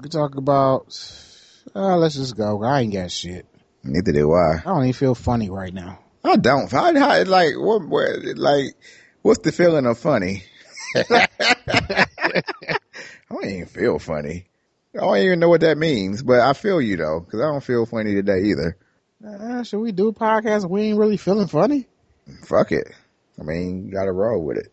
We can talk about. Uh, let's just go. I ain't got shit. Neither do I. I don't even feel funny right now. I don't. I, I like what, what? Like, what's the feeling of funny? I don't even feel funny. I don't even know what that means, but I feel you though, because I don't feel funny today either. Uh, should we do a podcast? We ain't really feeling funny. Fuck it. I mean, you got to roll with it.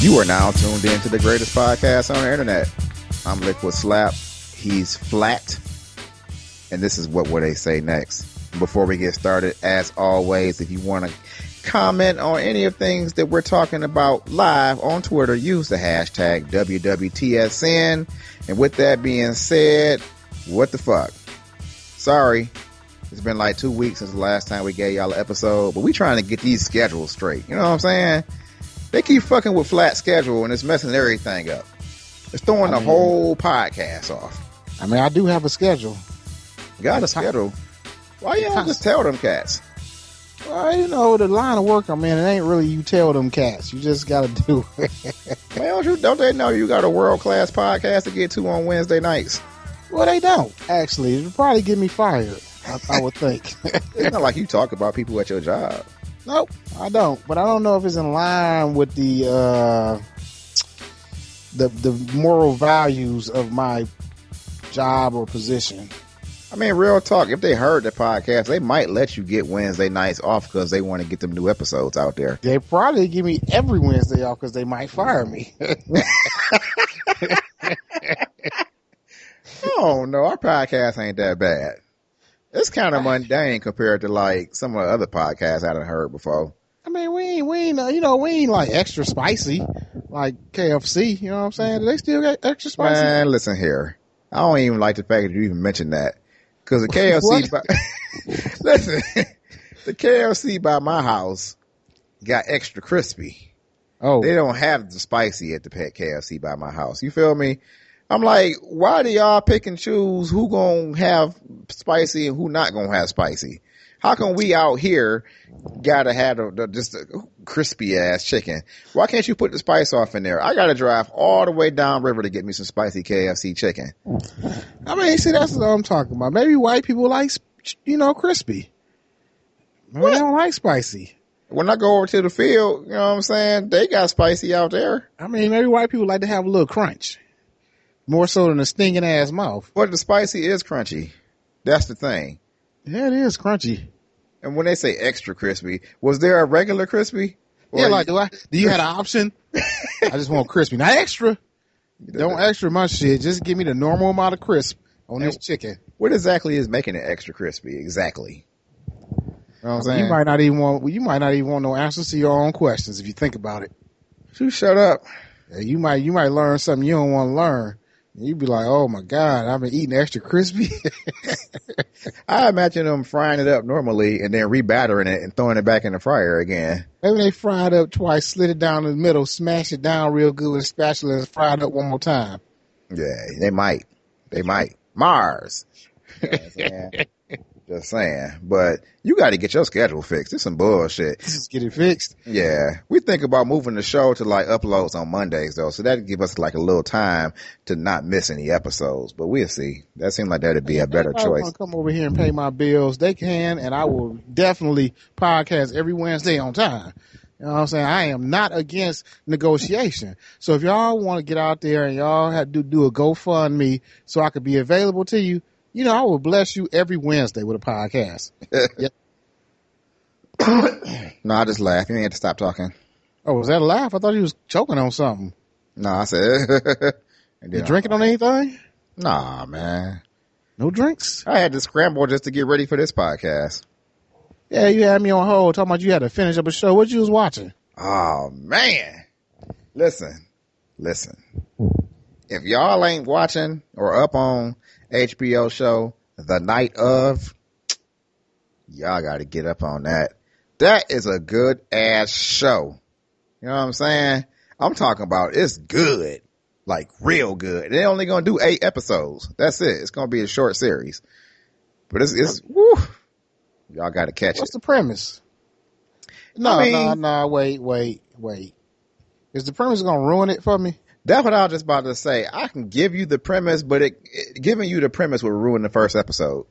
You are now tuned in to the greatest podcast on the internet. I'm Liquid Slap. He's flat. And this is what will they say next. Before we get started, as always, if you want to comment on any of things that we're talking about live on Twitter, use the hashtag WWTSN. And with that being said, what the fuck? Sorry. It's been like two weeks since the last time we gave y'all an episode, but we trying to get these schedules straight. You know what I'm saying? They keep fucking with flat schedule and it's messing everything up. It's throwing I the mean- whole podcast off. I mean, I do have a schedule. Got a schedule. Why you don't just tell them cats? Well, you know, the line of work I'm in, it ain't really you tell them cats. You just got to do it. Well, don't, you, don't they know you got a world class podcast to get to on Wednesday nights? well, they don't, actually. It'll probably get me fired, I, I would think. It's not like you talk about people at your job. Nope, I don't. But I don't know if it's in line with the uh, the the moral values of my job or position. I mean, real talk. If they heard the podcast, they might let you get Wednesday nights off because they want to get them new episodes out there. They probably give me every Wednesday off because they might fire me. Oh no, our podcast ain't that bad. It's kind of mundane compared to like some of the other podcasts I've heard before. I mean, we ain't, we ain't, uh, you know, we ain't like extra spicy like KFC. You know what I'm saying? Do they still get extra spicy? Man, listen here. I don't even like the fact that you even mentioned that because the KFC. by, listen, the KFC by my house got extra crispy. Oh, They don't have the spicy at the pet KFC by my house. You feel me? I'm like, why do y'all pick and choose who gonna have spicy and who not gonna have spicy? How come we out here gotta have the, the, just a crispy ass chicken? Why can't you put the spice off in there? I gotta drive all the way down river to get me some spicy KFC chicken. I mean, see, that's what I'm talking about. Maybe white people like, you know, crispy. Maybe they don't like spicy. When I go over to the field, you know what I'm saying? They got spicy out there. I mean, maybe white people like to have a little crunch. More so than a stinging ass mouth. But the spicy is crunchy. That's the thing. Yeah, it is crunchy. And when they say extra crispy, was there a regular crispy? yeah, like, do I, do you have an option? I just want crispy. Not extra. Don't extra my shit. Just give me the normal amount of crisp on this chicken. What exactly is making it extra crispy? Exactly. You know what I'm saying? You might not even want, you might not even want no answers to your own questions if you think about it. you shut up. Yeah, You might, you might learn something you don't want to learn. You'd be like, oh my God, I've been eating extra crispy. I imagine them frying it up normally and then rebattering it and throwing it back in the fryer again. Maybe they fry it up twice, slit it down in the middle, smash it down real good with a spatula and fry it up one more time. Yeah, they might. They might. Mars. Just saying. But you got to get your schedule fixed. It's some bullshit. Just get it fixed. Yeah. We think about moving the show to like uploads on Mondays though. So that'd give us like a little time to not miss any episodes. But we'll see. That seemed like that'd be a better choice. come over here and pay my bills, they can, and I will definitely podcast every Wednesday on time. You know what I'm saying? I am not against negotiation. So if y'all want to get out there and y'all have to do a GoFundMe so I could be available to you, you know, I will bless you every Wednesday with a podcast. No, I just laughed. You ain't have to stop talking. Oh, was that a laugh? I thought you was choking on something. No, I said. You drinking on anything? Nah, man. No drinks? I had to scramble just to get ready for this podcast. Yeah, you had me on hold talking about you had to finish up a show. What you was watching? Oh man. Listen, listen. If y'all ain't watching or up on HBO show The Night of, y'all got to get up on that. That is a good ass show. You know what I'm saying? I'm talking about it's good. like real good. They're only gonna do eight episodes. That's it. It's gonna be a short series, but it's it's woo. Y'all got to catch What's it. What's the premise? No, I mean- no, no. Wait, wait, wait. Is the premise gonna ruin it for me? That's what I was just about to say. I can give you the premise, but it, it giving you the premise would ruin the first episode.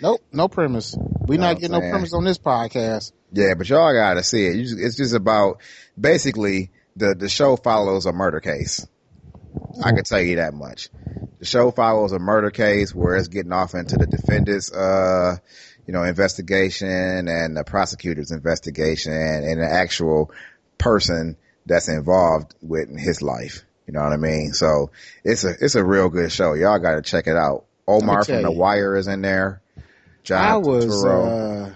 Nope, no premise. We Know not getting no premise on this podcast. Yeah, but y'all got to see it. Just, it's just about basically the the show follows a murder case. I can tell you that much. The show follows a murder case where it's getting off into the defendant's, uh, you know, investigation and the prosecutor's investigation and the actual person that's involved with his life. You know what I mean? So it's a it's a real good show. Y'all got to check it out. Omar from The you. Wire is in there. John I was, uh,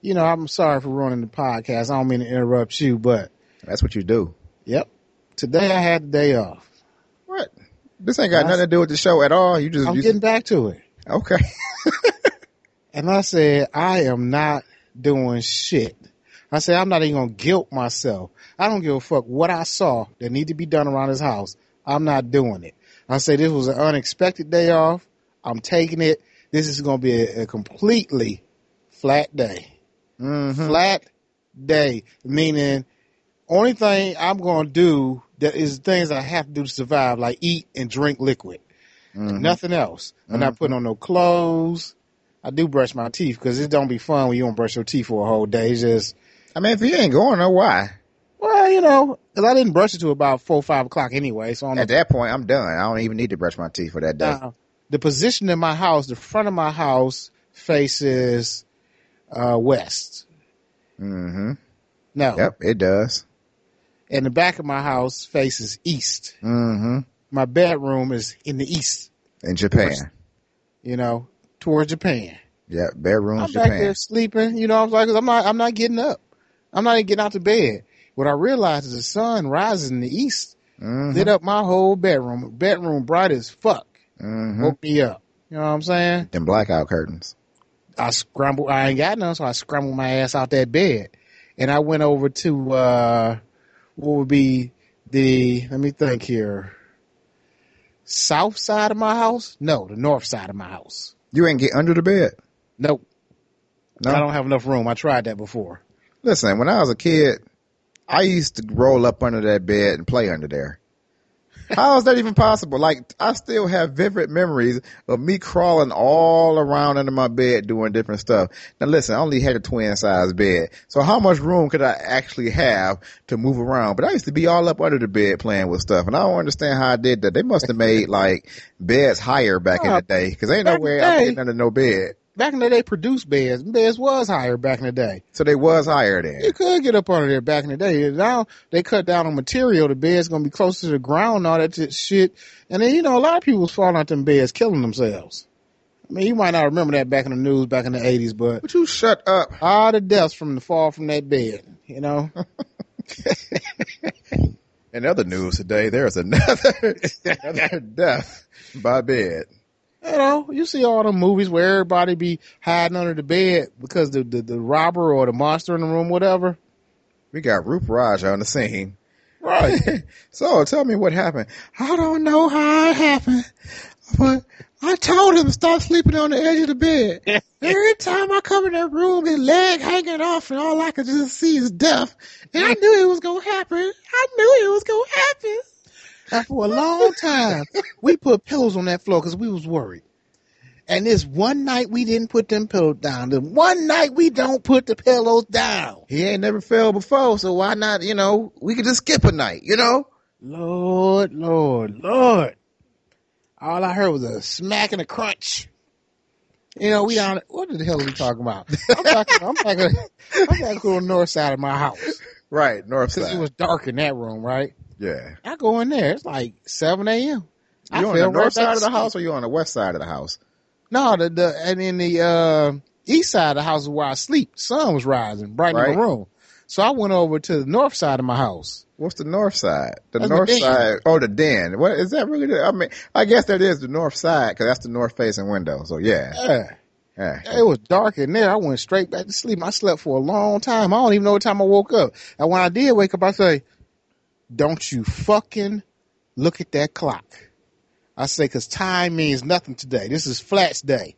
you know, I'm sorry for ruining the podcast. I don't mean to interrupt you, but That's what you do. yep. Today I had the day off. What? This ain't got That's- nothing to do with the show at all. You just, I'm you, getting back to it. okay. And I said, I am not doing shit. I said, I'm not even going to guilt myself. I don't give a fuck what I saw that need to be done around this house. I'm not doing it. I said, this was an unexpected day off. I'm taking it. This is going to be a, a completely flat day. Mm-hmm. Flat day, meaning only thing I'm going to do that is things I have to do to survive, like eat and drink liquid. Mm-hmm. Nothing else. I'm not putting on no clothes. I do brush my teeth because it don't be fun when you don't brush your teeth for a whole day. It's just, I mean, if you ain't going, no, why? well, you know, because I didn't brush it till about four, five o'clock anyway. So on At the, that point, I'm done. I don't even need to brush my teeth for that day. now, the position in my house, the front of my house faces uh, west. mm-hmm. No, Yep, it does. and the back of my house faces east. Mm-hmm. My bedroom is in the east. In Japan. You know, towards Japan. Yeah, bedrooms, I'm back there sleeping. You know, I'm like, I'm not, I'm not getting up. I'm not even getting out to bed. What I realized is the sun rises in the east, Mm-hmm. lit up my whole bedroom. Bedroom bright as fuck. Mm-hmm. Woke me up. You know what I'm saying? Them blackout curtains. I scrambled. I ain't got none, so I scrambled my ass out that bed, and I went over to uh, what would be the? Let me think here. South side of my house? No, the north side of my house. You ain't get under the bed. Nope. No. I don't have enough room. I tried that before. Listen, when I was a kid, I used to roll up under that bed and play under there. How is that even possible? Like, I still have vivid memories of me crawling all around under my bed doing different stuff. Now listen, I only had a twin size bed. So how much room could I actually have to move around? But I used to be all up under the bed playing with stuff. And I don't understand how I did that. They must have made like beds higher back in Uh, the day. Cause ain't no way I'm getting under no bed. Back in the day, produced beds. Beds was higher back in the day. So they was higher then. You could get up under there back in the day. Now they cut down on material. The bed's gonna be close to the ground, and all that shit. And then you know a lot of people was falling out them beds, killing themselves. I mean, you might not remember that back in the news back in the eighties, but Would you shut up? all the deaths from the fall from that bed. You know, In other news today, there's another, another death by bed. You know, you see all the movies where everybody be hiding under the bed because the the, the robber or the monster in the room, whatever. We got Rup Raja on the scene. Right. so tell me what happened. I don't know how it happened, but I told him to stop sleeping on the edge of the bed. Every time I come in that room, his leg hanging off, and all I could just see is death. And I knew it was gonna happen. I knew it was gonna happen. And for a long time, we put pillows on that floor because we was worried. And this one night we didn't put them pillows down. The one night we don't put the pillows down. He ain't never fell before, so why not? You know, we could just skip a night. You know. Lord, Lord, Lord. All I heard was a smack and a crunch. You know, we down. What the hell are we talking about? I'm talking. I'm talking. I'm talking to the north side of my house Right, north because it was dark in that room. Right. Yeah. I go in there. It's like seven a.m. I You on fell the north side of the house, or you on the west side of the house? No, the, the and in the uh, east side of the house is where I sleep. Sun was rising, bright in Right. the room. So I went over to the north side of my house. What's the north side? The That's north den. side. Oh, the den. What is that really? The, I mean, I guess that is the north side because that's the north facing window. So yeah, Yeah. yeah. It was dark in there. I went straight back to sleep. I slept for a long time. I don't even know what time I woke up. And when I did wake up, I say, "Don't you fucking look at that clock. I say, cause time means nothing today. This is Flat's day.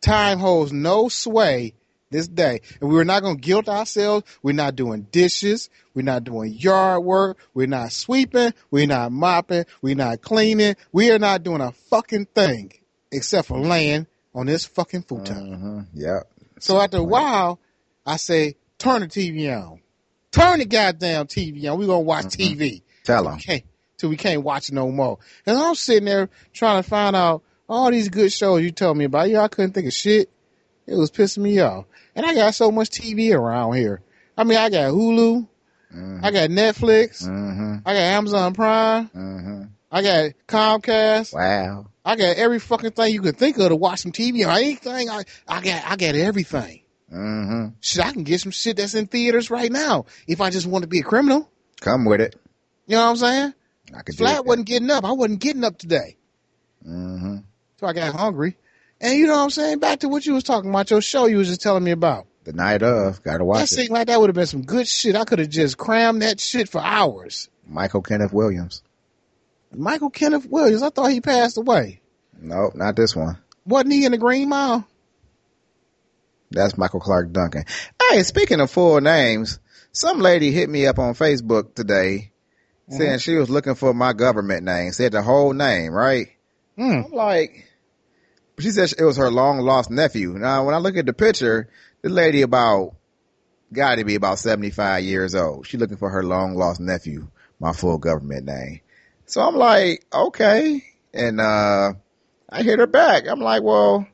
Time holds no sway this day. And we're not going to guilt ourselves. We're not doing dishes. We're not doing yard work. We're not sweeping. We're not mopping. We're not cleaning. We are not doing a fucking thing except for laying on this fucking futon. Mm-hmm. Yep. So after a while, I say, turn the TV on. Turn the goddamn TV on. We're going to watch Mhm. TV. Tell them. can't, till we can't watch no more. And I'm sitting there trying to find out all these good shows you told me about. Yeah, I couldn't think of shit. It was pissing me off. And I got so much TV around here. I mean, I got Hulu. I got Netflix. Mm-hmm. I got Amazon Prime. Mm-hmm. I got Comcast. Wow. I got every fucking thing you could think of to watch some TV on. Anything. I, I got, I got everything. Mm-hmm. Shit, I can get some shit that's in theaters right now if I just want to be a criminal. Come with it. You know what I'm saying? I could Flat wasn't getting up. I wasn't getting up today. Mm-hmm. So I got hungry. And you know what I'm saying? Back to what you was talking about, your show you was just telling me about. The night of. Gotta That watch it. seemed like that would have been some good shit. I could have just crammed that shit for hours. Michael Kenneth Williams. Michael Kenneth Williams, I thought he passed away. Nope, not this one. Wasn't he in the Green Mile? That's Michael Clarke Duncan. Hey, speaking of full names, some lady hit me up on Facebook today saying she was looking for my government name. Said the whole name, right? Hmm. I'm like, she said it was her long lost nephew. Now, when I look at the picture, the lady about got to be about 75 years old. She looking for her long lost nephew, my full government name. So I'm like, okay. And, uh, I hit her back. I'm like, well,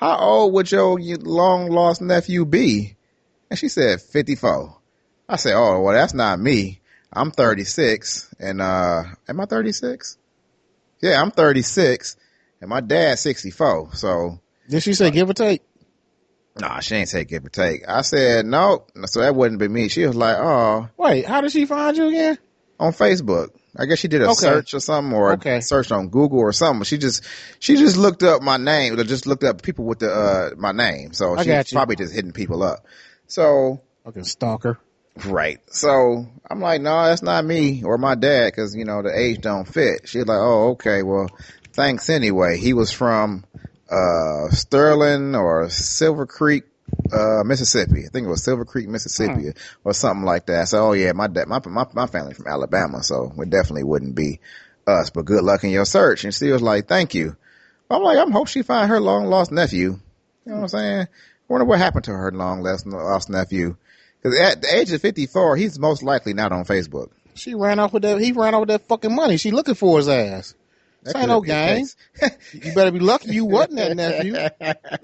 how old would your long lost nephew be? And she said 54. I said, oh, well, that's not me. I'm 36 and, uh, am I 36? Yeah, I'm 36 and my dad's 64. So, Did she say give or take? nah, she ain't say give or take. I said, no. So that wouldn't be me. She was like, oh, Wait, how did she find you again? on Facebook. I guess she did a Okay. search or something or Okay. a search on Google or something. She just, she just looked up my name or just looked up people with the, uh, my name. So I she's probably just hitting people up. So, Fucking stalker. Right. So I'm like, no, that's not me or my dad because, you know, the age don't fit. She's like, oh, okay. Well, thanks anyway. He was from, uh, Sterling or Silver Creek, uh, Mississippi. I think it was Silver Creek, Mississippi or something like that. So, oh yeah, my dad, my, my, my family from Alabama. So it definitely wouldn't be us, but good luck in your search. And she was like, thank you. I'm like, I'm hope she find her long lost nephew. You know what I'm saying? I wonder what happened to her long lost, lost nephew. Cause at the age of 54, he's most likely not on Facebook. She ran off with that. He ran off with that fucking money. She looking for his ass. That ain't no could be the game. You better be lucky you wasn't that nephew.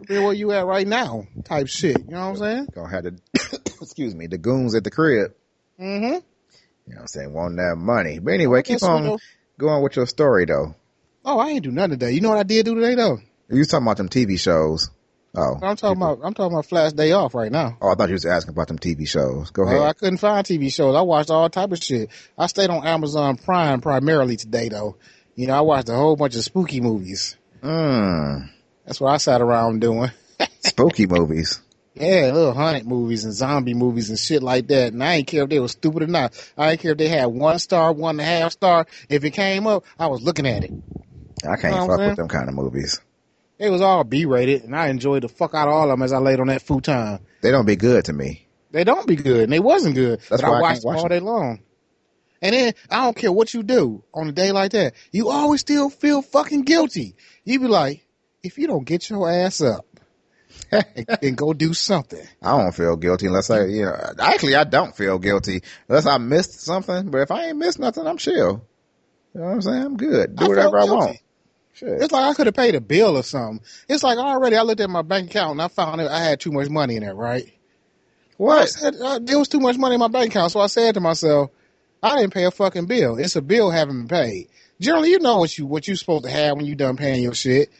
Be where you at right now, type shit. You know what I'm saying? Gonna have the, excuse me, the goons at the crib. Mm-hmm. You know what I'm saying? Want that money. But anyway, keep on going with your story though. Oh, I ain't do nothing today. You know what I did do today though? You was talking about them TV shows. Oh. I'm talking about. I'm talking about Flat's Day Off right now. Oh, I thought you was asking about them TV shows. Go ahead. Well, I couldn't find TV shows. I watched all type of shit. I stayed on Amazon Prime primarily today though. You know, I watched a whole bunch of spooky movies. Mmm. That's what I sat around doing. Spooky movies. Yeah, little haunted movies and zombie movies and shit like that. And I ain't care if they were stupid or not. I ain't care if they had one star, one and a half star. If it came up, I was looking at it. I can't Know fuck with them kind of movies. It was all B rated and I enjoyed the fuck out of all of them as I laid on that futon. They don't be good to me. They don't be good and they wasn't good. That's but why I I watched watch them all them. day long. And then I don't care what you do on a day like that. You always still feel fucking guilty. You be like, if you don't get your ass up and, and go do something. I don't feel guilty unless I, you know, actually I don't feel guilty unless I missed something. But if I ain't missed nothing, I'm chill. You know what I'm saying? I'm good. Do I whatever I want. Shit. It's like I could have paid a bill or something. It's like already I looked at my bank account and I found out I had too much money in there, right? What? I said, uh, there was too much money in my bank account. So I said to myself, I didn't pay a fucking bill. It's a bill having been paid. Generally, you know what you, what you're supposed to have when you done paying your shit.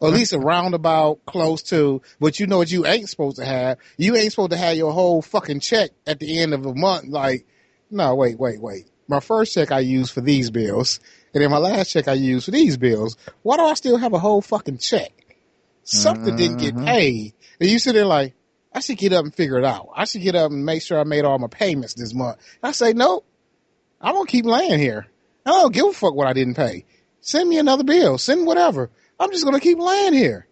Or at least a roundabout close to, but you know what you ain't supposed to have. You ain't supposed to have your whole fucking check at the end of a month. Like, no, wait, wait, wait. My first check I used for these bills, and then my last check I used for these bills. Why do I still have a whole fucking check? Something didn't get Mhm. paid. And you sit there like, I should get up and figure it out. I should get up and make sure I made all my payments this month. I say, nope. I'm gonna keep laying here. I don't give a fuck what I didn't pay. Send me another bill. Send whatever. I'm just gonna keep laying here.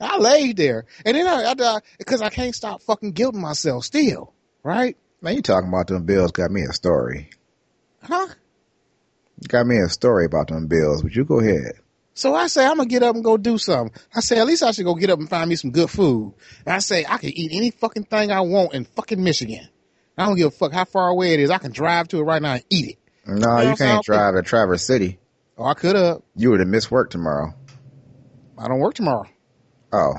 I laid there, and then I, I because I can't stop fucking guilting myself still. Right? Man, you talking about them bills got me a story. Huh? Got me a story about them bills, but you go ahead. So I say I'm gonna get up and go do something. I say at least I should go get up and find me some good food. And I say I can eat any fucking thing I want in fucking Michigan. I don't give a fuck how far away it is. I can drive to it right now and eat it. No, You know you can't drive to Traverse City. Oh, I could have. You would have missed work tomorrow. I don't work tomorrow. Oh.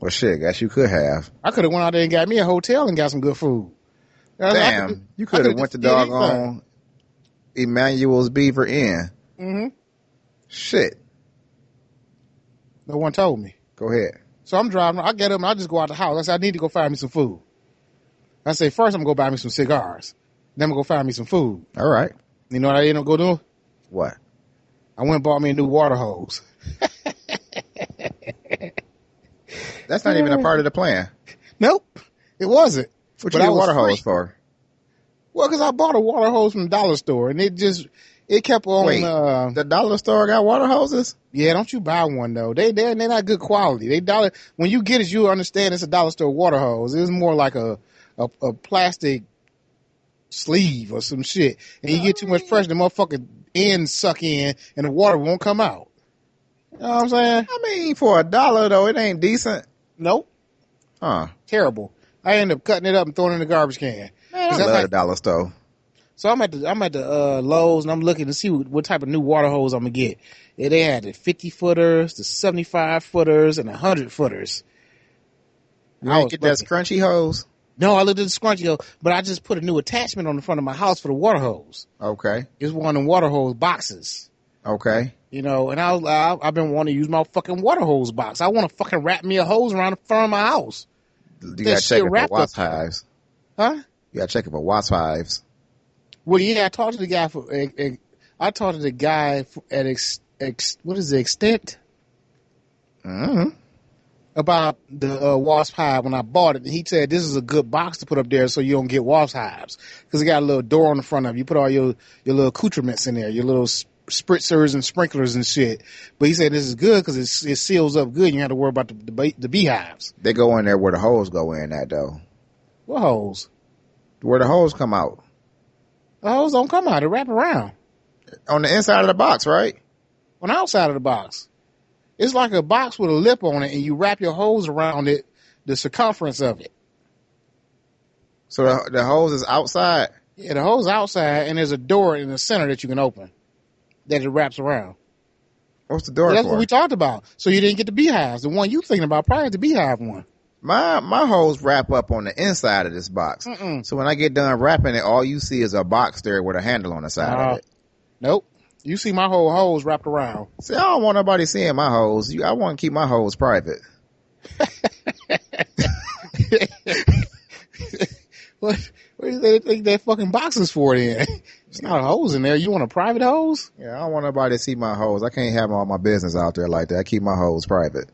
Well, shit, guess you could have. I could have went out there and got me a hotel and got some good food. Damn, could've- you could have went to anything. doggone Emmanuel's Beaver Inn. Mm Mhm. Shit. No one told me. Go ahead. So I'm driving. I get up and I just go out the house. I said, I need to go find me some food. I say first I'm gonna go buy me some cigars. Then I'm gonna go find me some food. All right. You know what I ended up go do? What? I went and bought me a new water hose. That's not even a part of the plan. Nope, it wasn't. What But you I need a was water free. hose for? Well, because I bought a water hose from the dollar store and it just it kept on. Wait. uh The dollar store got water hoses? Yeah, don't you buy one though? They they they're not good quality. They dollar when you get it, you understand it's a dollar store water hose. It's more like a a, a plastic sleeve or some shit, and you get too much pressure, the motherfucker ends suck in, and the water won't come out. You know what I'm saying? I mean, for a dollar though, it ain't decent. Nope, Huh. terrible. I end up cutting it up and throwing it in the garbage can. Man, I love like- the dollar store. So I'm at the I'm at the uh, Lowe's and I'm looking to see what, what type of new water hose I'm gonna get. Yeah, they had the 50 footers, the 75 footers, and the 100 footers. You I ain't get that scrunchy hose? No, I looked at the scrunchy hose, but I just put a new attachment on the front of my house for the water hose. Okay. It's one of them water hose boxes, Okay. you know. And I was I, I've been wanting to use my fucking water hose box. I want to fucking wrap me a hose around the front of my house, You That gotta check it for wasp hives. huh? You gotta check it for wasp hives. Well, yeah, I talked to the guy for. eh, eh, I talked to the guy at ex, ex, what is the extent Mm-hmm. About the uh, wasp hive when I bought it. And he said this is a good box to put up there so you don't get wasp hives because it got a little door on the front of it. You put all your your little accoutrements in there, your little spritzers and sprinklers and shit. But he said this is good because it, it seals up good. You don't have to worry about the the, the beehives. They go in there where the holes go in at though. What holes? Where the holes come out. The holes don't come out. They wrap around On the inside of the box, right? on the outside of the box. It's like a box with a lip on it, and you wrap your hose around it, the circumference of it. So the, the hose is outside. Yeah, the hose outside, and there's a door in the center that you can open that it wraps around. What's the door That's for? what we talked about. So you didn't get the beehives. The one you thinking about probably had the beehive one. my my hose wrap up on the inside of this box. Mm-mm. So when I get done wrapping it, all you see is a box there with a handle on the side Uh, of it. Nope. You see my whole hose wrapped around. See, I don't want nobody seeing my hose. You, I want to keep my hose private. What, what do they think that fucking box is for then? It's not a hose in there. You want a private hose? Yeah, I don't want nobody to see my hose. I can't have all my business out there like that. I keep my hose private.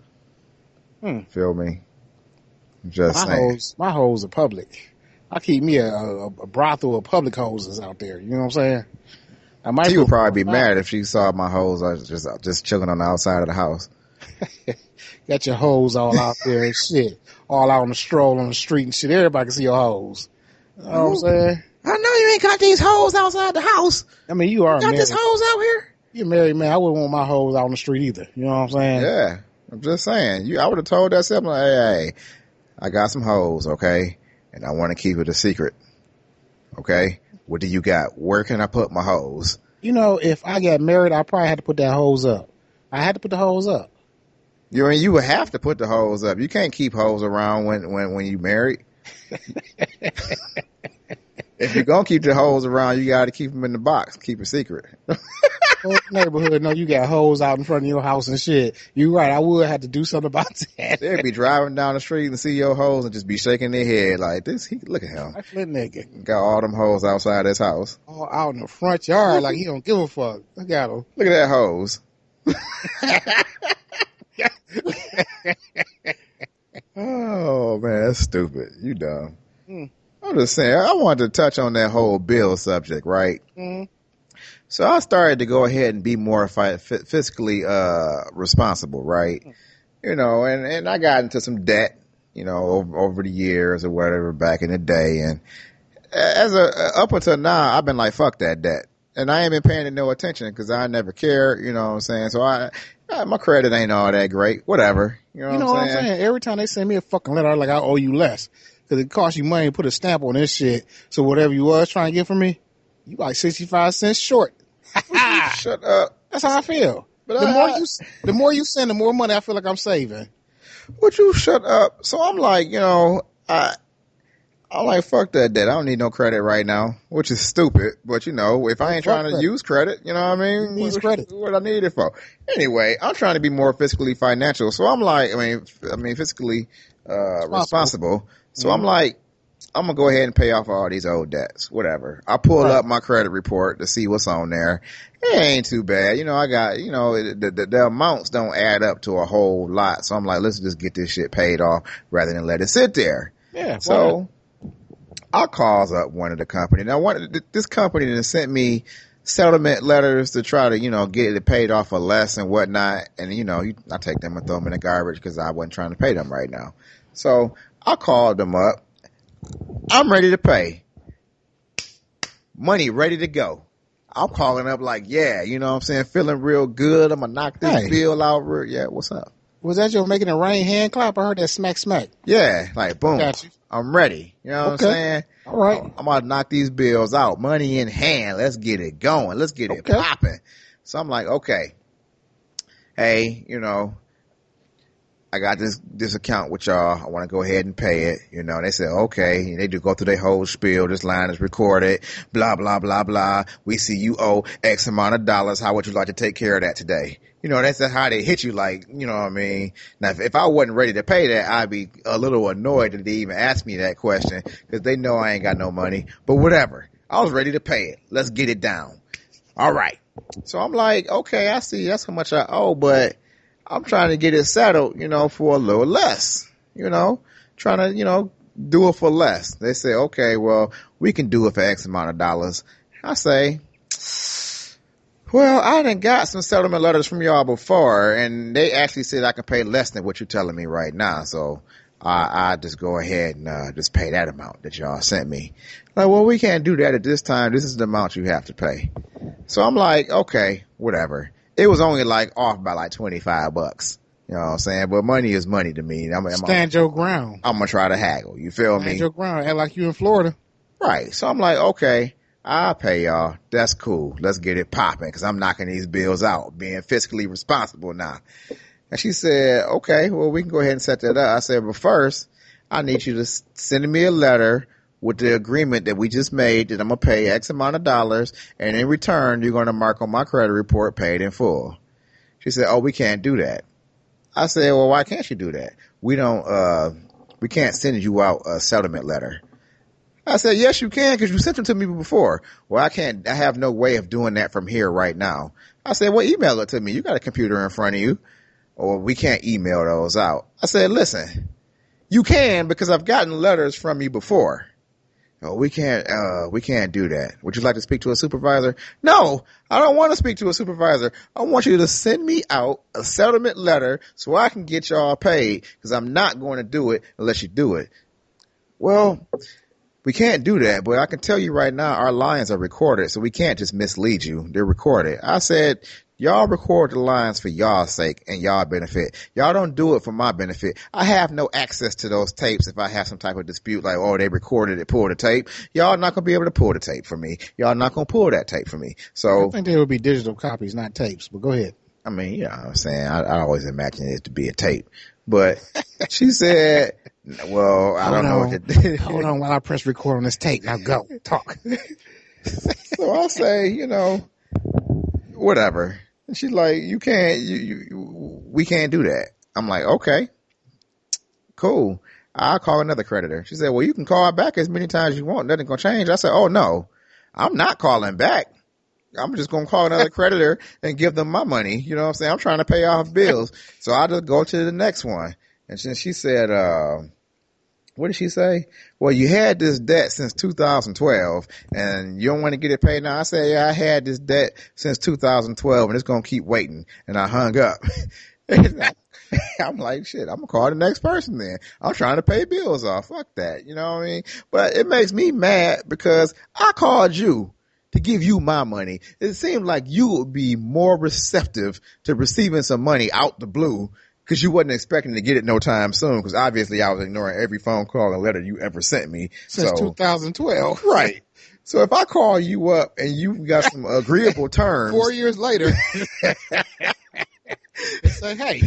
Hmm. Feel me? Just My saying. hose, my hose are public. I keep me a, a, a brothel of public hoses out there. You know what I'm saying? I might She would probably be mad if she saw my hose. I was just just chilling on the outside of the house. Got your hose all out there and shit. All out on the stroll on the street and shit. Everybody can see your hose. You know what I'm saying? I know you ain't got these hoes outside the house. I mean, you are you Got married. this hose out here. You're married, man. I wouldn't want my hose out on the street either. You know what I'm saying? Yeah, I'm just saying. You, I would have told that something like, hey, hey, I got some hoes, okay, and I want to keep it a secret. Okay, what do you got? Where can I put my hose? You know, if I got married, I probably had to put that hose up. I had to put the hose up. You mean you would have to put the hose up. You can't keep hoes around when when when you married. if you're gonna keep the hoes around, you got to keep them in the box. Keep it secret. Neighborhood no, you got hoes out in front of your house and shit. You right. I would have to do something about that. They'd be driving down the street and see your hoes and just be shaking their head like this. He, look at him. Flint nigga Got all them hoes outside his house. all out in the front yard like he don't give a fuck. Look at him. Look at that hose. oh man, that's stupid. You dumb. Hmm. I'm just saying. I wanted to touch on that whole bill subject, right? Mhm. So I started to go ahead and be more fi- fiscally uh, responsible, right? You know, and and I got into some debt, you know, over, over the years or whatever back in the day, and as a up until now, I've been like, fuck that debt. And I ain't been paying it no attention because I never care, you know what I'm saying? So I, my credit ain't all that great. Whatever. You know, You know what, what I'm, I'm saying? saying? Every time they send me a fucking letter, I'm like, I owe you less. Cause it costs you money to put a stamp on this shit. So whatever you was trying to get from me, you like 65 cents short. Shut up. That's how I feel. But the I- more I- you, the more you send, the more money I feel like I'm saving. Would you shut up? So I'm like, you know, I, I'm like, fuck that debt. I don't need no credit right now, which is stupid. But you know, if I ain't Fuck trying to credit. use credit, you know what I mean? Use credit. What I need it for? Anyway, I'm trying to be more fiscally financial. So I'm like, I mean, I mean, fiscally, uh, responsible. So I'm mm-hmm. like, I'm gonna go ahead and pay off all these old debts, whatever. I pull Right. up my credit report to see what's on there. It ain't too bad. You know, I got, you know, the, the, the amounts don't add up to a whole lot. So I'm like, let's just get this shit paid off rather than let it sit there. Yeah. So I calls up one of the company. Now one this company that sent me settlement letters to try to, you know, get it paid off for less and whatnot. And you know, you, I take them and throw them in the garbage because I wasn't trying to pay them right now. So I called them up. I'm ready to pay. Money ready to go. I'm calling up like, yeah, you know what I'm saying? Feeling real good. I'm gonna knock this Hey. bill out real. Yeah, what's up? Was that your making a rain hand clap? I heard that smack smack. Yeah, like boom. Got you. I'm ready. You know what Okay. I'm saying? All right. I'm about to knock these bills out. Money in hand. Let's get it going. Let's get it Okay. popping. So I'm like, okay. Hey, you know, I got this, this account with y'all. I want to go ahead and pay it. You know, they said, okay. And they do go through their whole spiel. This line is recorded. Blah, blah, blah, blah. We see you owe X amount of dollars. How would you like to take care of that today? You know, that's how they hit you like, you know what I mean? Now, if, if I wasn't ready to pay that, I'd be a little annoyed that they even asked me that question because they know I ain't got no money, but whatever. I was ready to pay it. Let's get it down. All right. So I'm like, okay, I see that's how much I owe, but I'm trying to get it settled, you know, for a little less, you know, trying to, you know, do it for less. They say, okay, well, we can do it for X amount of dollars. I say, well, I done got some settlement letters from y'all before and they actually said I can pay less than what you're telling me right now. So I, I just go ahead and, uh, just pay that amount that y'all sent me. Like, well, we can't do that at this time. This is the amount you have to pay. So I'm like, okay, whatever. It was only like off by like 25 bucks. You know what I'm saying? But money is money to me. I'm, I'm, Stand your ground. I'm gonna try to haggle. You feel Stand me? Stand your ground. Act like you in Florida. Right. So I'm like, okay, I'll pay y'all. That's cool. Let's get it popping because I'm knocking these bills out, being fiscally responsible now. And she said, okay, well, we can go ahead and set that up. I said, but first, I need you to send me a letter with the agreement that we just made that I'm going to pay X amount of dollars. And in return, you're going to mark on my credit report paid in full. She said, oh, we can't do that. I said, well, why can't you do that? We don't, uh, we can't send you out a settlement letter. I said, yes, you can because you sent them to me before. Well, I can't, I have no way of doing that from here right now. I said, well, email it to me. You got a computer in front of you or we can't email those out. I said, listen, you can because I've gotten letters from you before. Oh, we can't, uh, we can't do that. Would you like to speak to a supervisor? No, I don't want to speak to a supervisor. I want you to send me out a settlement letter so I can get y'all paid because I'm not going to do it unless you do it. Well, we can't do that, but I can tell you right now, our lines are recorded, so we can't just mislead you. They're recorded. I said, y'all record the lines for y'all's sake and y'all benefit. Y'all don't do it for my benefit. I have no access to those tapes if I have some type of dispute like, oh, they recorded it, pull the tape. Y'all not gonna be able to pull the tape for me. Y'all not gonna pull that tape for me. So I think they would be digital copies, not tapes. But go ahead. I mean, you know what I'm saying? I, I always imagine it to be a tape, but she said, well, I don't know Hold what Hold on while I press record on this tape. Now go talk. So I say, you know, whatever. And she's like, you can't, you, you, you, we can't do that. I'm like, okay, cool. I'll call another creditor. She said, well, you can call back as many times as you want. Nothing gonna change. I said, oh no, I'm not calling back. I'm just gonna call another creditor and give them my money. You know what I'm saying? I'm trying to pay off bills. So I just go to the next one. And she, she said, uh, what did she say? Well, you had this debt since 2012 and you don't want to get it paid now. I said, yeah, I had this debt since 2012 and it's going to keep waiting. And I hung up. I'm like, shit, I'm gonna call the next person then. I'm trying to pay bills off. Fuck that. You know what I mean? But it makes me mad because I called you to give you my money. It seemed like you would be more receptive to receiving some money out the blue because you wasn't expecting to get it no time soon. Because obviously I was ignoring every phone call and letter you ever sent me since so, 2012. Right. So if I call you up and you've got some agreeable terms, four years later, say, hey,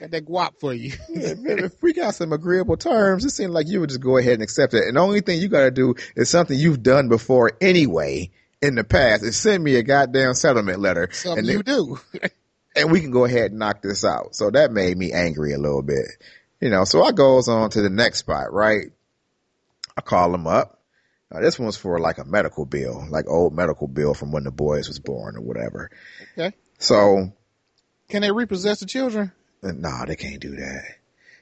got that guap for you. if we got some agreeable terms, it seemed like you would just go ahead and accept it. And the only thing you got to do is something you've done before anyway in the past is send me a goddamn settlement letter. Something and you do. And we can go ahead and knock this out. So that made me angry a little bit. You know, so I goes on to the next spot, right? I call them up. Uh, this one's for like a medical bill, like old medical bill from when the boys was born or whatever. Okay. So can they repossess the children? Nah, they can't do that.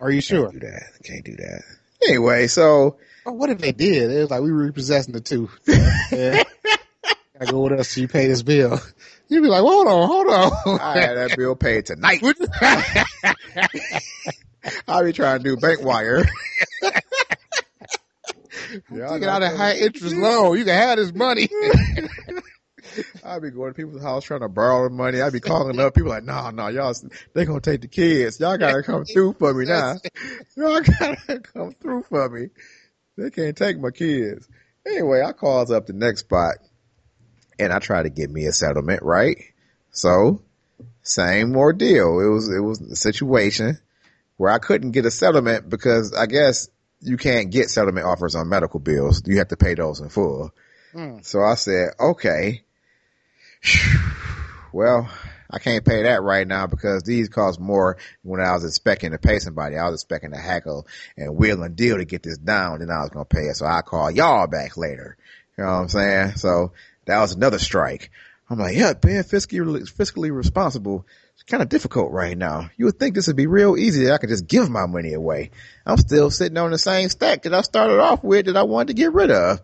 Are you sure? Can't do that. They can't do that. Anyway, so. Oh, what if they did? It was like we were repossessing the two. yeah. Gotta go with us so you pay this bill. You'd be like, well, hold on, hold on. I had that bill paid tonight. I'll be trying to do bank wire. yeah, Taking out a high interest loan. You can have this money. I'd be going to people's house trying to borrow money. I'd be calling up people like, no, no, y'all, they gonna take the kids. Y'all gotta come through for me now. Y'all gotta come through for me. They can't take my kids. Anyway, I calls up the next spot and I tried to get me a settlement, right? So same ordeal. It was, it was a situation where I couldn't get a settlement because I guess you can't get settlement offers on medical bills. You have to pay those in full. Mm. So I said, okay, well, I can't pay that right now because these cost more when I was expecting to pay somebody. I was expecting to hackle and wheel and deal to get this down. Then I was going to pay it. So I call y'all back later. You know what I'm saying? So that was another strike. I'm like, yeah, being fiscally, fiscally responsible is kind of difficult right now. You would think this would be real easy that I could just give my money away. I'm still sitting on the same stack that I started off with that I wanted to get rid of.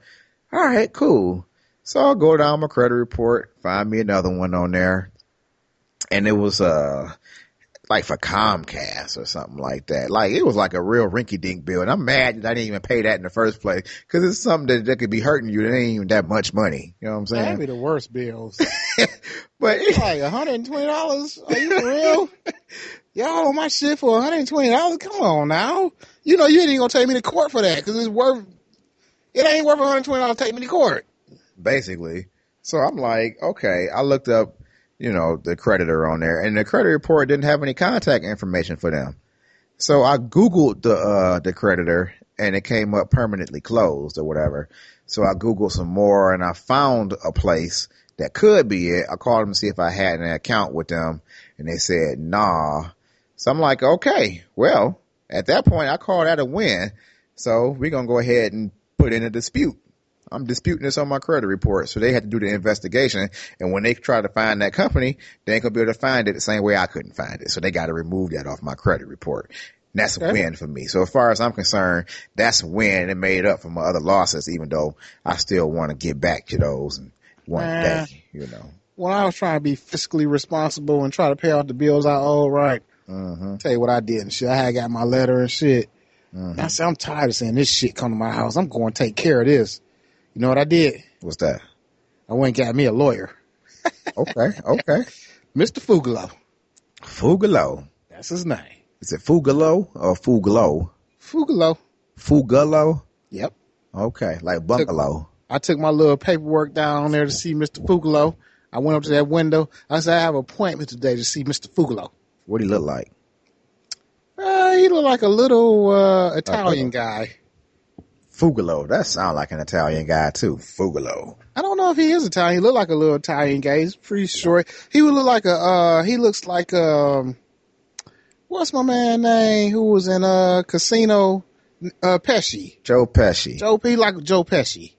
All right, cool. So I'll go down my credit report, find me another one on there. And it was, uh, like for Comcast or something like that. Like it was like a real rinky dink bill. And I'm mad that I didn't even pay that in the first place because it's something that, that could be hurting you. That ain't even that much money. You know what I'm saying? That'd be the worst bills. but it's like $120. Are you for real? Y'all on my shit for $120. Come on now. You know, you ain't even gonna take me to court for that because it's worth, it ain't worth $120 to take me to court basically. So I'm like, okay, I looked up, you know, the creditor on there and the credit report didn't have any contact information for them. So I Googled the, uh, the creditor and it came up permanently closed or whatever. So I Googled some more and I found a place that could be it. I called them to see if I had an account with them and they said, nah. So I'm like, okay, well, at that point I called that a win. So we're to go ahead and put in a dispute. I'm disputing this on my credit report. So they had to do the investigation. And when they try to find that company, they ain't gonna be able to find it the same way I couldn't find it. So they got to remove that off my credit report. And that's okay. a win for me. So as far as I'm concerned, that's a win and made up for my other losses, even though I still want to get back to those one uh, day, you know. When I was trying to be fiscally responsible and try to pay off the bills I owe, right? Mm-hmm. Tell you what I did and shit. I had got my letter and shit. Mm-hmm. I said, I'm tired of seeing this shit come to my house. I'm going to take care of this. You know what I did? What's that? I went and got me a lawyer. okay, okay. Mr. Fugalo. Fugalo. That's his name. Is it Fugalo or Fugalo? Fugalo. Fugalo? Yep. Okay, like bungalow. I took my little paperwork down there to see Mr. Fugalo. I went up to that window. I said, I have an appointment today to see Mr. Fugalo. What he look like? Uh, he looked like a little uh, Italian guy. Fugalo. That sounds like an Italian guy too. Fugalo. I don't know if he is Italian. He look like a little Italian guy. He's pretty short. He would look like a, uh, he looks like, um, what's my man name who was in, a Casino, uh, Pesci. Joe Pesci. Joe, he like Joe Pesci.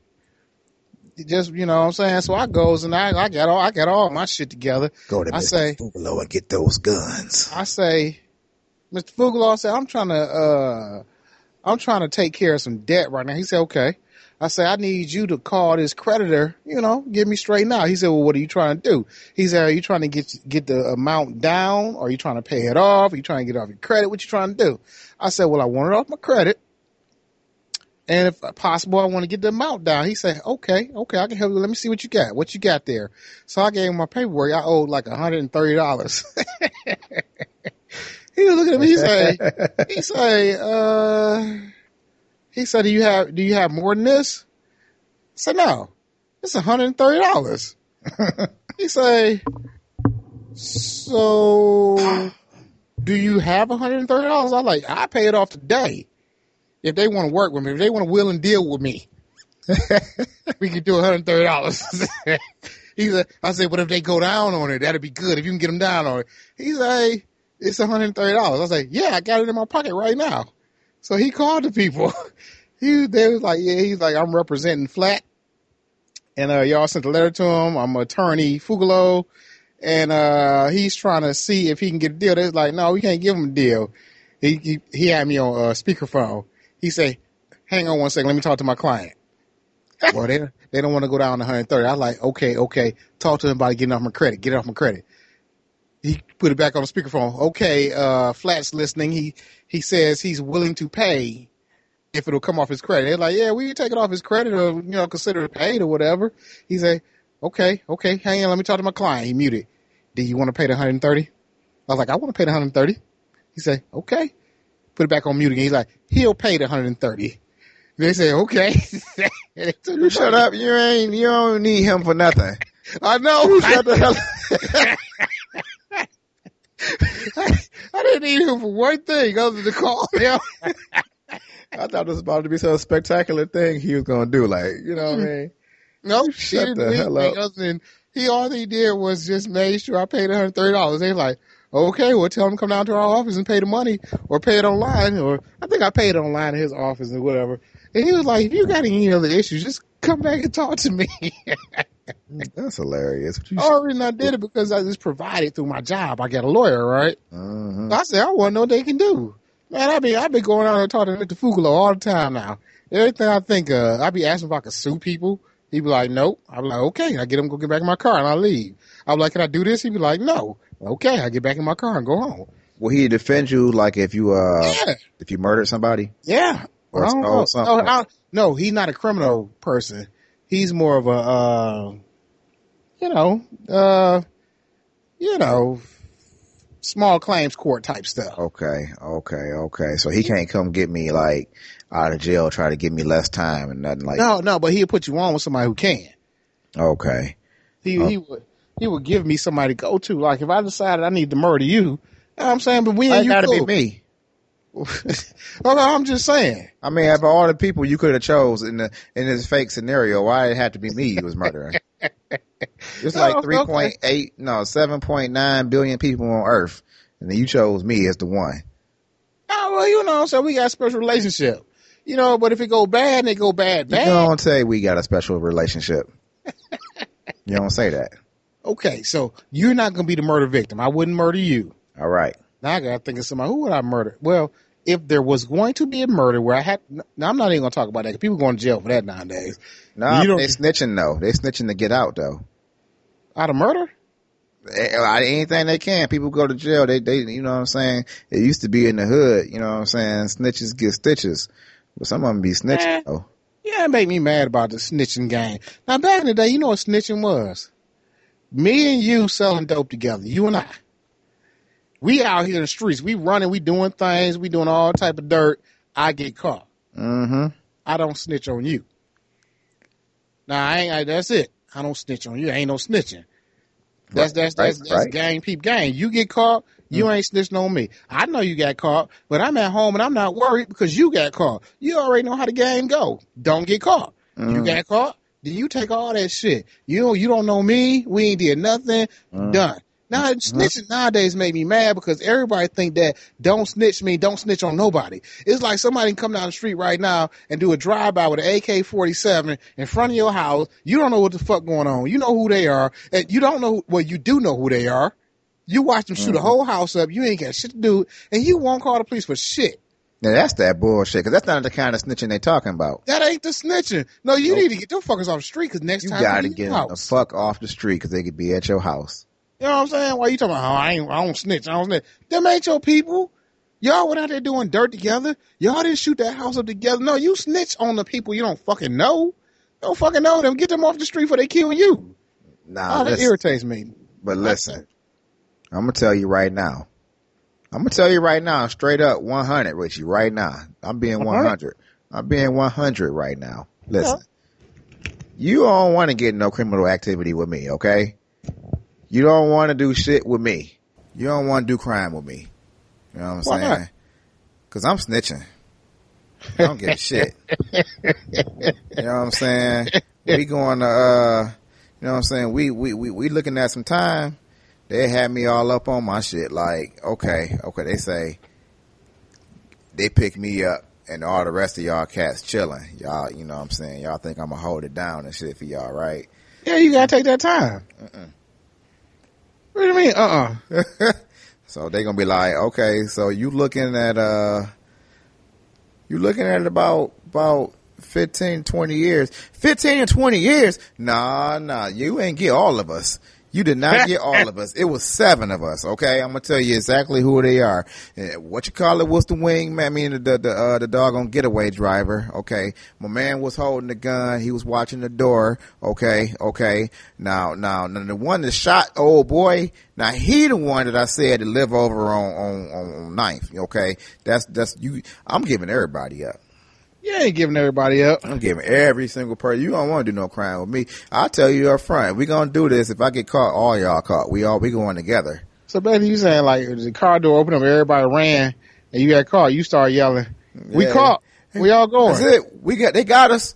Just, you know what I'm saying? So I goes and I, I got all, I got all my shit together. Go to I Mr. say, Fugalo and get those guns. I say, Mr. Fugalo, I say, I'm trying to, uh, I'm trying to take care of some debt right now. He said, okay. I said, I need you to call this creditor, you know, get me straightened out. He said, well, what are you trying to do? He said, are you trying to get, get the amount down? Or are you trying to pay it off? Are you trying to get off your credit? What you trying to do? I said, well, I want it off my credit. And if possible, I want to get the amount down. He said, okay, okay, I can help you. Let me see what you got. What you got there? So I gave him my paperwork. I owed like $130. he was looking at me. He said, he said, uh, he said, do you have, do you have more than this? I said, no, it's $130. he said, so do you have $130? I was like, I pay it off today if they want to work with me, if they want to will and deal with me, we can do $130. he said, I said, but if they go down on it, that'd be good. If you can get them down on it. He said, it's $130. I was like, yeah, I got it in my pocket right now. So he called the people. he, they was like, yeah, he's like, I'm representing Flat. And, uh, y'all sent a letter to him. I'm attorney Fugalo. And, uh, he's trying to see if he can get a deal. They're like, no, we can't give him a deal. He, he, he had me on, uh, speakerphone. He say, hang on one second. Let me talk to my client. well, they, they don't want to go down to 130. I was like, okay, okay. Talk to him about getting off my credit. Get it off my credit. He put it back on the speakerphone. Okay, uh, Flat's listening. He, he says he's willing to pay if it'll come off his credit. They're like, yeah, we take it off his credit or, you know, consider it paid or whatever. He say, okay, okay, hang on. Let me talk to my client. He muted. Do you want to pay the 130? I was like, I want to pay the 130. He say, okay put it back on mute again. He's like, he'll pay the 130. They say, okay. you shut up. You ain't, you don't need him for nothing. I know. Shut the hell I, I, didn't need him for one thing other than to call him. I thought this was about to be some spectacular thing he was going to do. Like, you know what I mean? Hmm. No, shut the hell up. Other than he, all he did was just made sure I paid $130. They like, Okay, well, tell him to come down to our office and pay the money, or pay it online, or I think I paid it online in his office or whatever. And he was like, "If you got any other issues, just come back and talk to me." That's hilarious. The only reason I did it because I just provided through my job. I got a lawyer, right? Uh-huh. I said I want to know what they can do. Man, I be I be going out and talking to Mr. Fugalo all the time now. Everything I think of, I be asking if I could sue people. He'd be like, "Nope." I'm like, "Okay." I get him go get back in my car and I leave. I'm like, "Can I do this?" He'd be like, "No." Okay, I get back in my car and go home. Will he defend you like if you uh yeah. if you murdered somebody? Yeah. Or I no, I, no, he's not a criminal person. He's more of a uh you know, uh you know, small claims court type stuff. Okay, okay, okay. So he can't come get me like out of jail, try to give me less time and nothing like. No, no, but he'll put you on with somebody who can. Okay. He he would he would give me somebody to go to. Like if I decided I need to murder you, you know what I'm saying, but we ain't gotta cool. be me. well, I'm just saying. I mean, of all the people you could have chose in the in this fake scenario, why it had to be me you was murdering? it's like oh, three point okay. eight, no, seven point nine billion people on Earth, and then you chose me as the one. Oh well, you know, so we got a special relationship, you know. But if it go bad, they go bad. Bad. You don't say we got a special relationship. you don't say that. Okay, so you're not going to be the murder victim. I wouldn't murder you. All right. Now I got to think of somebody. Who would I murder? Well, if there was going to be a murder where I had, now I'm not even going to talk about that because people going to jail for that nowadays. No, nah, they snitching though. They snitching to get out though. Out of murder? Anything they can. People go to jail. They, they, you know what I'm saying? It used to be in the hood. You know what I'm saying? Snitches get stitches. But some of them be snitching though. Yeah, it made me mad about the snitching game. Now back in the day, you know what snitching was? me and you selling dope together, you and I. We out here in the streets. We running. We doing things. We doing all type of dirt. I get caught. Mm-hmm. I don't snitch on you. Now I ain't. I, that's it. I don't snitch on you. I ain't no snitching. That's that's that's right, that's right. gang peep gang. You get caught. You mm. ain't snitching on me. I know you got caught, but I'm at home and I'm not worried because you got caught. You already know how the game go. Don't get caught. Mm. You got caught. Then you take all that shit. You don't, you don't know me. We ain't did nothing. Mm. Done. Now snitching nowadays make me mad because everybody think that don't snitch me, don't snitch on nobody. It's like somebody can come down the street right now and do a drive by with an AK forty seven in front of your house. You don't know what the fuck going on. You know who they are, and you don't know. Well, you do know who they are. You watch them shoot mm-hmm. a whole house up. You ain't got shit to do, and you won't call the police for shit. Now that's that bullshit because that's not the kind of snitching they talking about. That ain't the snitching. No, you Nope. need to get them fuckers off the street because next You time you got to get the fuck off the street because they could be at your house. You know what I'm saying? Why you talking about? Oh, I ain't. I don't snitch. I don't snitch. Them ain't your people. Y'all went out there doing dirt together. Y'all didn't shoot that house up together. No, you snitch on the people you don't fucking know. You don't fucking know them. Get them off the street before they kill you. Nah, Oh, that irritates me. but listen, I'm gonna tell you right now. I'm gonna tell you right now, straight up, 100 with you right now. I'm being 100? 100. I'm being 100 right now. Listen, you don't want to get no criminal activity with me, okay? You don't want to do shit with me. You don't want to do crime with me. You know what I'm Why saying? not? Cause I'm snitching. I don't give a shit. You know what I'm saying? We going to, uh, you know what I'm saying? We, we, we, we looking at some time. They had me all up on my shit. Like, okay, okay. They say they pick me up and all the rest of y'all cats chilling. Y'all, you know what I'm saying? Y'all think I'm gonna hold it down and shit for y'all, right? Yeah, you gotta take that time. Mm-mm. What do you mean? Uh uh So they gonna be like, okay, so you looking at uh, you looking at about about 15, 20 years, fifteen and twenty years. Nah, nah, you ain't get all of us. You did not get all of us. It was seven of us. Okay, I'm gonna tell you exactly who they are. Eh, What you call it was the wing man. I mean the the the, uh, the doggone getaway driver. Okay, my man was holding the gun. He was watching the door. Okay, okay. Now now now the one that shot old boy. Now he the one that I said to live over on on on, on ninth. Okay, that's that's you. I'm giving everybody up. You ain't giving everybody up. I'm giving every single person. You don't want to do no crime with me. I'll tell you up front. We gonna do this. If I get caught, all y'all caught. We all we going together. So basically, you saying like the car door opened up, everybody ran, and you got caught. You start yelling, "We Yeah. caught! We all going!" That's going!" it. We got. They got us.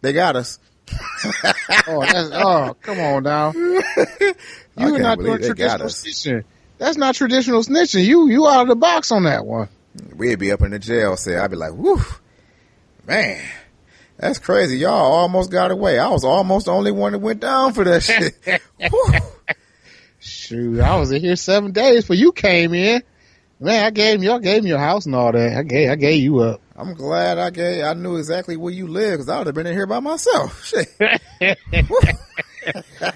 They got us. Oh, that's, oh, come on now. You I are not doing traditional snitching. That's not traditional snitching. You you out of the box on that one. We'd be up in the jail cell. I'd be like, whoo, man, that's crazy. Y'all almost got away. I was almost the only one that went down for that shit. Shoot, I was in here seven days before you came in. Man, I gave y'all gave me your house and all that. I gave I gave you up. I'm glad I gave. I knew exactly where you live because I would have been in here by myself. Shit.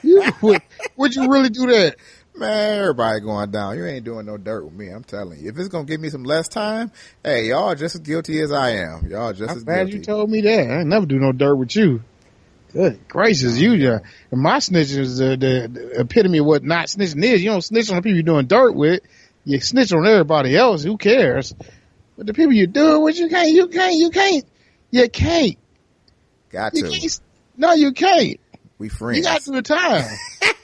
You would would you really do that? Man, everybody going down. You ain't doing no dirt with me. I'm telling you. If it's gonna give me some less time, hey, y'all just as guilty as I am. Y'all just I'm as glad guilty. you told me that. I ain't never do no dirt with you. Good gracious, you yeah. Uh, and my snitching is the, the, the epitome of what not snitching is. You don't snitch on the people you're doing dirt with. You snitch on everybody else. Who cares? But the people you do it with, you can't, you can't, you can't, you can't, Got you to. can't. No, you can't. We friends. You got to the time.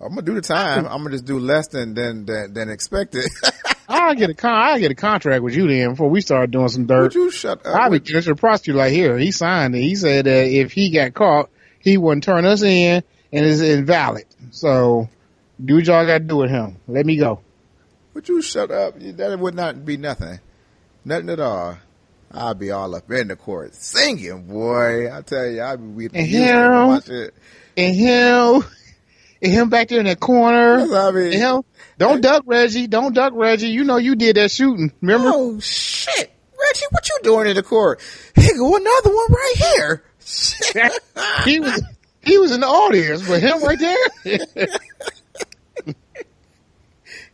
I'm gonna do the time. I'm gonna just do less than than than, than expected. I'll get a con. I'll get a contract with you then before we start doing some dirt. Would you shut up? I'll be to the prosecutor like here. He signed it. He said that if he got caught, he wouldn't turn us in and it's invalid. So do what y'all got to do with him. Let me go. Would you shut up? That would not be nothing. Nothing at all. I'll be all up in the court singing, boy. I tell you, I'll be with And you him. my shit. And him, and him back there in that corner. I mean. him, don't duck Reggie. Don't duck Reggie. You know you did that shooting. Remember? Oh shit, Reggie, what you doing in the court? Here go another one right here. He was he was in the audience, but him right there.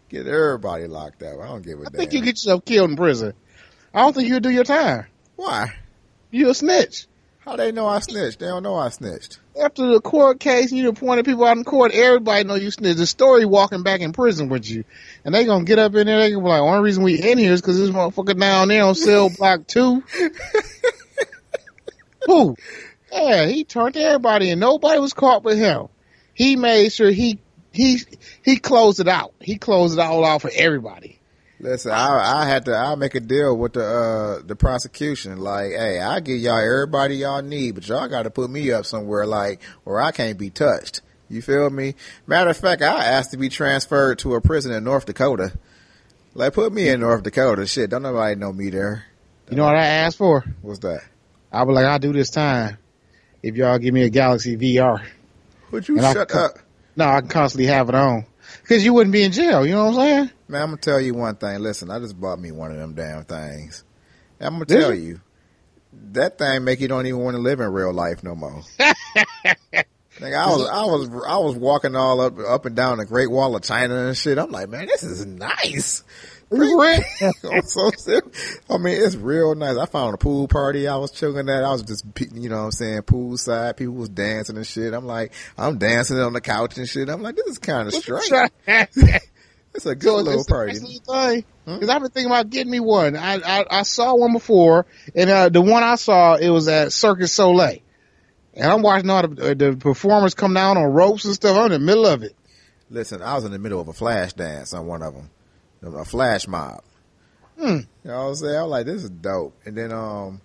Get everybody locked up. I don't give a I damn. I think you get yourself killed in prison. I don't think you'll do your time. Why? You a snitch. How they know I snitched? They don't know I snitched. after the court case, you appointed people out in court. Everybody know you snitched. The story walking back in prison with you, and they gonna get up in there. They gonna be like, "Only reason we in here is because this motherfucker down there on cell block two. Who? Yeah, he turned to everybody, and nobody was caught but him. He made sure he he he closed it out. He closed it all out for everybody. Listen, I I had to I make a deal with the uh the prosecution. Like, hey, I give y'all everybody y'all need, but y'all got to put me up somewhere like where I can't be touched. You feel me? Matter of fact, I asked to be transferred to a prison in North Dakota. Like, put me in North Dakota. Shit, don't nobody know me there. You know what I asked for? What's that? I was like, I'll do this time if y'all give me a Galaxy VR. Would you And I shut co- up? No, I can constantly have it on. because you wouldn't be in jail. You know what I'm saying? Man, I'm gonna tell you one thing. Listen, I just bought me one of them damn things. I'm gonna Did tell you? you, that thing make you don't even want to live in real life no more. Nigga, I was I was I was walking all up up and down the Great Wall of China and shit. I'm like, man, this is nice. Right. I'm so. I mean, it's real nice. I found a pool party. I was chilling at. I was just, you know what I'm saying, poolside. People was dancing and shit. I'm like, I'm dancing on the couch and shit. I'm like, this is kind of strange. It's a good So little it's party. nice little thing. Because I've been thinking about getting me one. I, I I saw one before, and uh, the one I saw it was at Circus Soleil, and I'm watching all the, uh, the performers come down on ropes and stuff. I'm in the middle of it. Listen, I was in the middle of a flash dance on one of them, a flash mob. Hmm. You know what I'm saying? I'm like, this is dope. And then, um,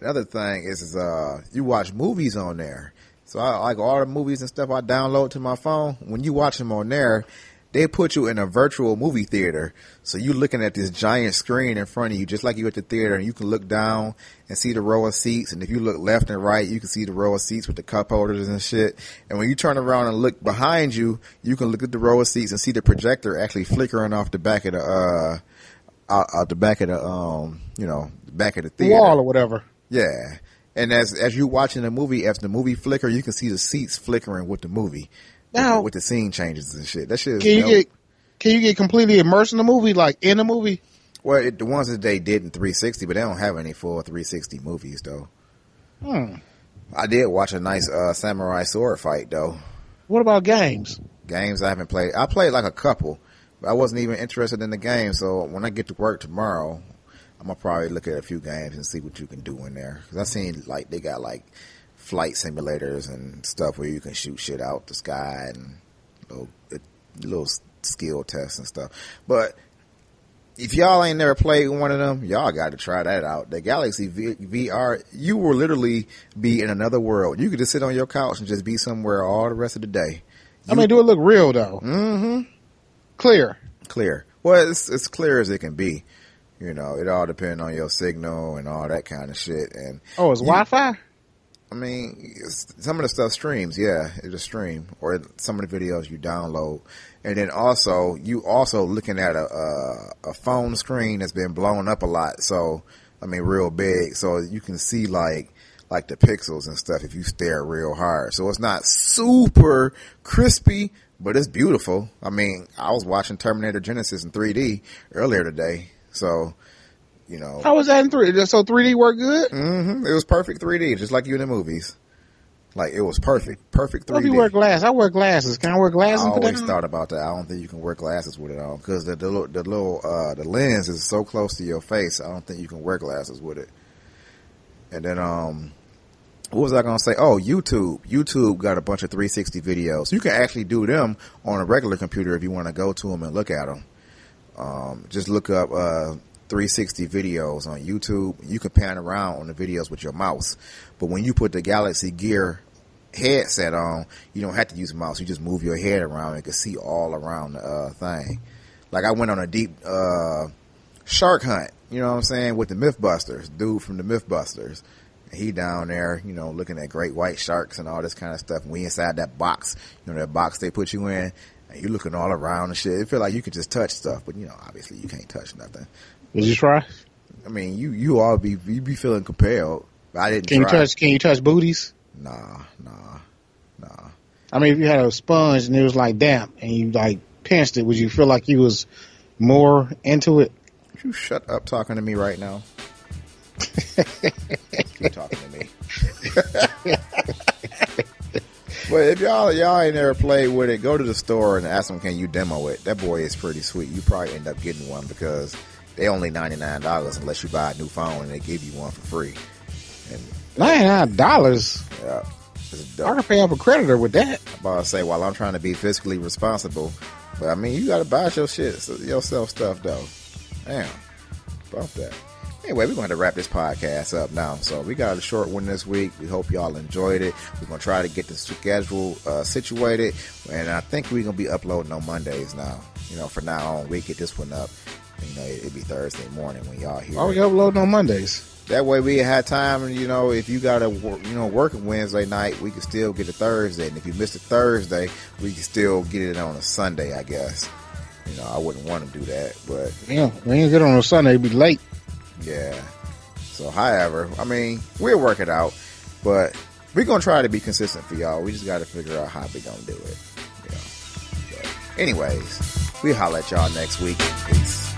another thing is, is, uh, you watch movies on there. So I like all the movies and stuff I download to my phone. When you watch them on there, they put you in a virtual movie theater. So you're looking at this giant screen in front of you, just like you at the theater, and you can look down and see the row of seats. And if you look left and right, you can see the row of seats with the cup holders and shit. And when you turn around and look behind you, you can look at the row of seats and see the projector actually flickering off the back of the, uh, out, out the back of the, um, you know, back of the theater. Wall or whatever. Yeah. And as as you watching the movie, as the movie flicker, you can see the seats flickering with the movie. With, Now- the, with the scene changes and shit. That shit is Can you dope. get can you get completely immersed in the movie, like in the movie? well, it, the ones that they did in 360, but they don't have any full 360 movies though. Hmm. I did watch a nice uh, samurai sword fight though. What about games? Games I haven't played. I played like a couple, but I wasn't even interested in the game. So when I get to work tomorrow, I'm gonna probably look at a few games and see what you can do in there. Cause I seen like they got like flight simulators and stuff where you can shoot shit out the sky and little little skill tests and stuff. But if y'all ain't never played one of them, y'all got to try that out. The Galaxy v- VR, you will literally be in another world. You could just sit on your couch and just be somewhere all the rest of the day. I mean, do it look real though? Mm-hmm. Clear. Clear. Well, it's as clear as it can be. You know, it all depends on your signal and all that kind of shit. And Oh, it's Wi-Fi. I mean, some of the stuff streams, yeah, it's a stream, or some of the videos you download, and then also you also looking at a, a a phone screen that's been blown up a lot, so I mean, real big, so you can see like like the pixels and stuff if you stare real hard. So it's not super crispy, but it's beautiful. I mean, I was watching Terminator Genisys in 3D earlier today, so you know, How was that in three? So 3D worked good? hmm It was perfect 3D, just like you in the movies. Like it was perfect, perfect three What if you wear glasses? I wear glasses. Can I wear glasses? put always thought about that. I don't think you can wear glasses with it on because the, the little- the little uh, the lens is so close to your face. I don't think you can wear glasses with it. And then um, what was I gonna say? Oh, YouTube. YouTube got a bunch of 360 videos. You can actually do them on a regular computer if you want to go to them and look at them. Um, just look up uh 360 videos on YouTube. You can pan around on the videos with your mouse. But when you put the Galaxy Gear headset on, you don't have to use a mouse. You just move your head around and can see all around the uh, thing. Like I went on a deep uh, shark hunt, you know what I'm saying, with the Mythbusters, dude from the Mythbusters. He down there, you know, looking at great white sharks and all this kind of stuff. We inside that box, you know, that box they put you in, and you're looking all around and shit. It feel like you could just touch stuff, but you know, obviously you can't touch nothing. Did you try? I mean, you you all be you be feeling compelled. I didn't Can you touch? Can you touch booties? Nah, nah, nah. I mean, if you had a sponge and it was like damp and you like pinched it, would you feel like you was more into it? You shut up talking to me right now? Keep talking to me. but if y'all y'all ain't ever played with it, go to the store and ask them, can you demo it? That boy is pretty sweet. You probably end up getting one because they only ninety nine dollars unless you buy a new phone and they give you one for free. And Ninety nine dollars. yeah, I can pay off a creditor with that. I'm about to say while I'm trying to be fiscally responsible, but I mean you got to buy your shit yourself stuff though. Damn, about that. Anyway, we're going to wrap this podcast up now. So we got a short one this week. We hope y'all enjoyed it. We're going to try to get the schedule uh, situated, and I think we're going to be uploading on Mondays now. You know, from now on, we get this one up. You know, it'd be Thursday morning when y'all hear. Why we uploading on Mondays? That way we had time, and you know, if you got to, you know working Wednesday night, we could still get a Thursday, and if you missed a Thursday, we can still get it on a Sunday, I guess. You know, I wouldn't want to do that, but Yeah, we ain't get on a Sunday, it'd be late. yeah. So, however, I mean, we'll work it out, but we're gonna try to be consistent for y'all. We just got to figure out how we gonna do it. You know. But anyways, we holler at y'all next week. Peace.